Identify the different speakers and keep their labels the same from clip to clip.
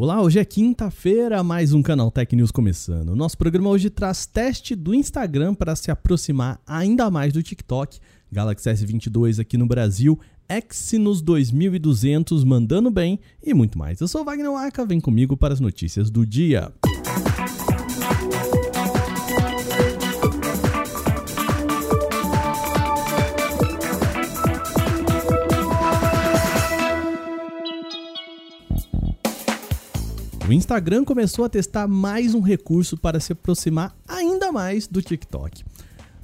Speaker 1: Olá, hoje é quinta-feira, mais um Canal Tech News começando. Nosso programa hoje traz teste do Instagram para se aproximar ainda mais do TikTok, Galaxy S22 aqui no Brasil, Exynos 2200 mandando bem e muito mais. Eu sou Wagner Waka, vem comigo para as notícias do dia. O Instagram começou a testar mais um recurso para se aproximar ainda mais do TikTok.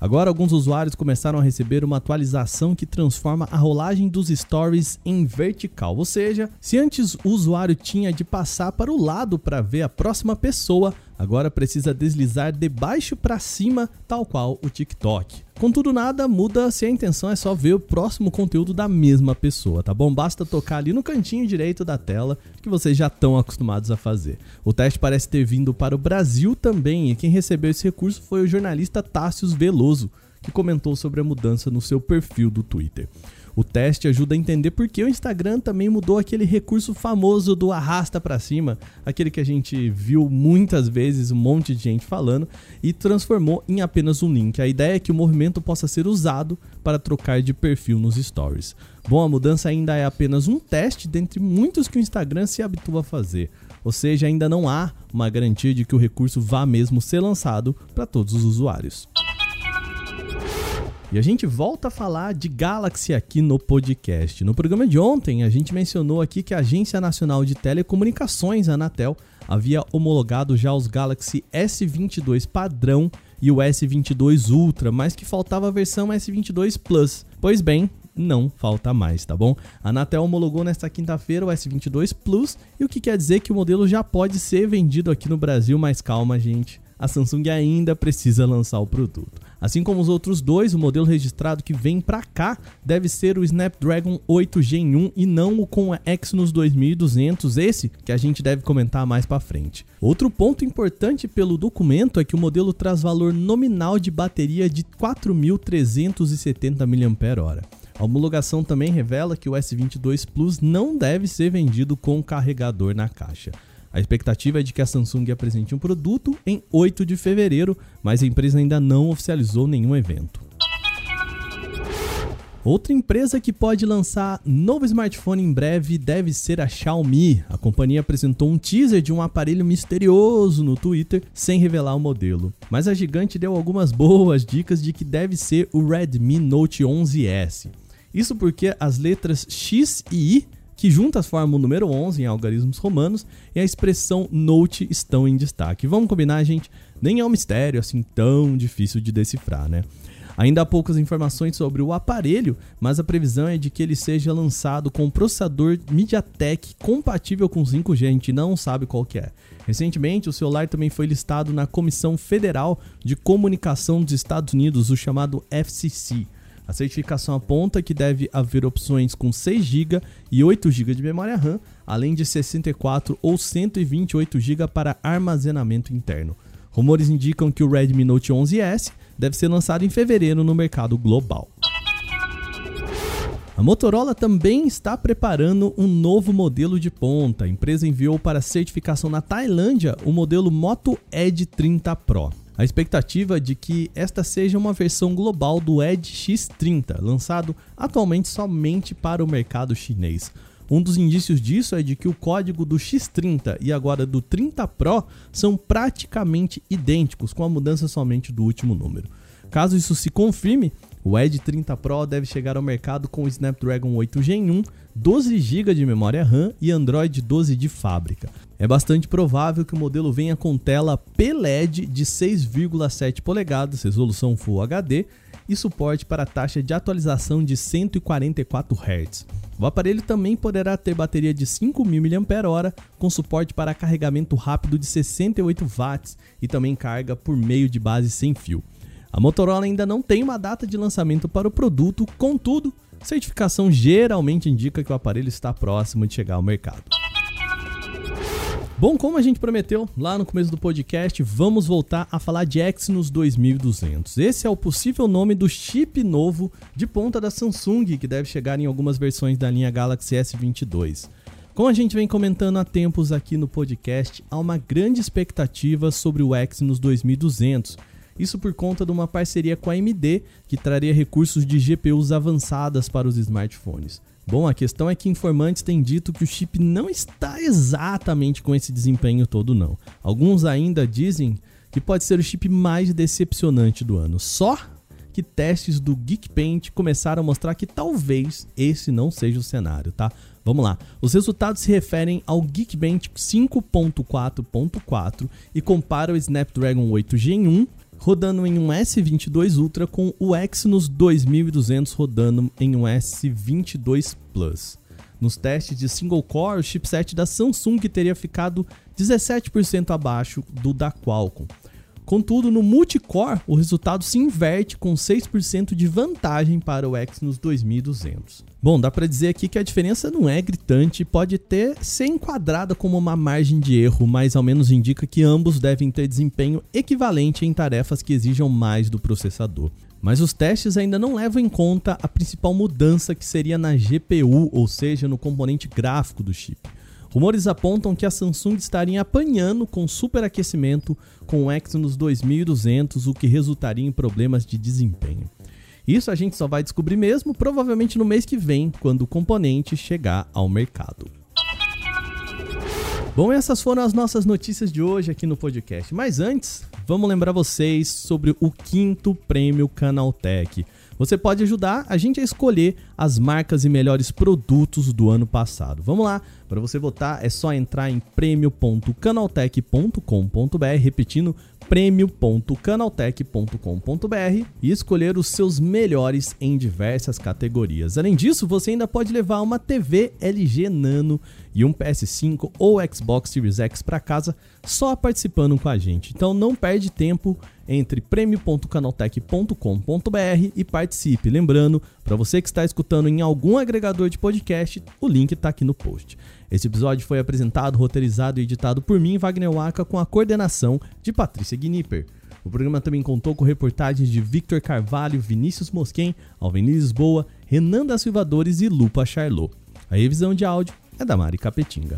Speaker 1: Agora, alguns usuários começaram a receber uma atualização que transforma a rolagem dos stories em vertical. Ou seja, se antes o usuário tinha de passar para o lado para ver a próxima pessoa, agora precisa deslizar de baixo para cima, tal qual o TikTok. Contudo, nada muda se a intenção é só ver o próximo conteúdo da mesma pessoa, tá bom? Basta tocar ali no cantinho direito da tela que vocês já estão acostumados a fazer. O teste parece ter vindo para o Brasil também e quem recebeu esse recurso foi o jornalista Tássius Veloso, que comentou sobre a mudança no seu perfil do Twitter. O teste ajuda a entender por que o Instagram também mudou aquele recurso famoso do arrasta para cima, aquele que a gente viu muitas vezes um monte de gente falando e transformou em apenas um link. A ideia é que o movimento possa ser usado para trocar de perfil nos stories. Bom, a mudança ainda é apenas um teste dentre muitos que o Instagram se habitua a fazer. Ou seja, ainda não há uma garantia de que o recurso vá mesmo ser lançado para todos os usuários. E a gente volta a falar de Galaxy aqui no podcast. No programa de ontem, a gente mencionou aqui que a Agência Nacional de Telecomunicações, a Anatel, havia homologado já os Galaxy S22 padrão e o S22 Ultra, mas que faltava a versão S22 Plus. Pois bem, não falta mais, tá bom? A Anatel homologou nesta quinta-feira o S22 Plus e o que quer dizer que o modelo já pode ser vendido aqui no Brasil, mas calma, gente. A Samsung ainda precisa lançar o produto. Assim como os outros dois, o modelo registrado que vem para cá deve ser o Snapdragon 8 Gen 1 e não o com a Exynos 2200, esse que a gente deve comentar mais para frente. Outro ponto importante pelo documento é que o modelo traz valor nominal de bateria de 4.370 mAh. A homologação também revela que o S22 Plus não deve ser vendido com carregador na caixa. A expectativa é de que a Samsung apresente um produto em 8 de fevereiro, mas a empresa ainda não oficializou nenhum evento. Outra empresa que pode lançar novo smartphone em breve deve ser a Xiaomi. A companhia apresentou um teaser de um aparelho misterioso no Twitter sem revelar o modelo. Mas a gigante deu algumas boas dicas de que deve ser o Redmi Note 11S. Isso porque as letras X e I que juntas formam o número 11 em algarismos romanos e a expressão note estão em destaque. Vamos combinar, gente? Nem é um mistério assim tão difícil de decifrar, né? Ainda há poucas informações sobre o aparelho, mas a previsão é de que ele seja lançado com um processador MediaTek compatível com 5G, a gente não sabe qual que é. Recentemente, o celular também foi listado na Comissão Federal de Comunicação dos Estados Unidos, o chamado FCC. A certificação aponta que deve haver opções com 6 GB e 8 GB de memória RAM, além de 64 ou 128 GB para armazenamento interno. Rumores indicam que o Redmi Note 11S deve ser lançado em fevereiro no mercado global. A Motorola também está preparando um novo modelo de ponta. A empresa enviou para certificação na Tailândia o modelo Moto Edge 30 Pro. A expectativa é de que esta seja uma versão global do Edge X30, lançado atualmente somente para o mercado chinês. Um dos indícios disso é de que o código do X30 e agora do 30 Pro são praticamente idênticos, com a mudança somente do último número. Caso isso se confirme, o Edge 30 Pro deve chegar ao mercado com o Snapdragon 8 Gen 1, 12 GB de memória RAM e Android 12 de fábrica. É bastante provável que o modelo venha com tela PLED de 6,7 polegadas, resolução Full HD e suporte para taxa de atualização de 144 Hz. O aparelho também poderá ter bateria de 5.000 mAh com suporte para carregamento rápido de 68 watts e também carga por meio de base sem fio. A Motorola ainda não tem uma data de lançamento para o produto, contudo, certificação geralmente indica que o aparelho está próximo de chegar ao mercado. Bom, como a gente prometeu lá no começo do podcast, vamos voltar a falar de Exynos 2200. Esse é o possível nome do chip novo de ponta da Samsung que deve chegar em algumas versões da linha Galaxy S22. Como a gente vem comentando há tempos aqui no podcast, há uma grande expectativa sobre o Exynos 2200. Isso por conta de uma parceria com a AMD, que traria recursos de GPUs avançadas para os smartphones. Bom, a questão é que informantes têm dito que o chip não está exatamente com esse desempenho todo não. Alguns ainda dizem que pode ser o chip mais decepcionante do ano. Só que testes do Geekbench começaram a mostrar que talvez esse não seja o cenário, tá? Vamos lá. Os resultados se referem ao Geekbench 5.4.4 e compara o Snapdragon 8 Gen 1 rodando em um S22 Ultra com o Exynos 2200 rodando em um S22 Plus. Nos testes de single core, o chipset da Samsung teria ficado 17% abaixo do da Qualcomm. Contudo, no multicore, o resultado se inverte com 6% de vantagem para o Exynos 2200. Bom, dá para dizer aqui que a diferença não é gritante e pode ter ser enquadrada como uma margem de erro, mas ao menos indica que ambos devem ter desempenho equivalente em tarefas que exijam mais do processador. Mas os testes ainda não levam em conta a principal mudança que seria na GPU, ou seja, no componente gráfico do chip. Rumores apontam que a Samsung estaria apanhando com superaquecimento com o Exynos 2200, o que resultaria em problemas de desempenho. Isso a gente só vai descobrir mesmo provavelmente no mês que vem, quando o componente chegar ao mercado. Bom, essas foram as nossas notícias de hoje aqui no podcast. Mas antes, vamos lembrar vocês sobre o quinto prêmio Canaltech. Você pode ajudar a gente a escolher as marcas e melhores produtos do ano passado. Vamos lá, para você votar é só entrar em prêmio.canaltech.com.br, repetindo prêmio.canaltech.com.br e escolher os seus melhores em diversas categorias. Além disso, você ainda pode levar uma TV LG Nano e um PS5 ou Xbox Series X para casa só participando com a gente. Então não perde tempo, entre prêmio.canaltech.com.br e participe. Lembrando, para você que está escutando em algum agregador de podcast, o link está aqui no post. Esse episódio foi apresentado, roteirizado e editado por mim, Wagner Waka, com a coordenação de Patrícia Gnipper. O programa também contou com reportagens de Victor Carvalho, Vinícius Mosquen, Alveni Lisboa, Renan da Silvadores e Lupa Charlot. A revisão de áudio é da Mari Capetinga.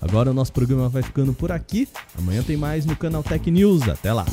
Speaker 1: Agora o nosso programa vai ficando por aqui. Amanhã tem mais no canal Tech News. Até lá!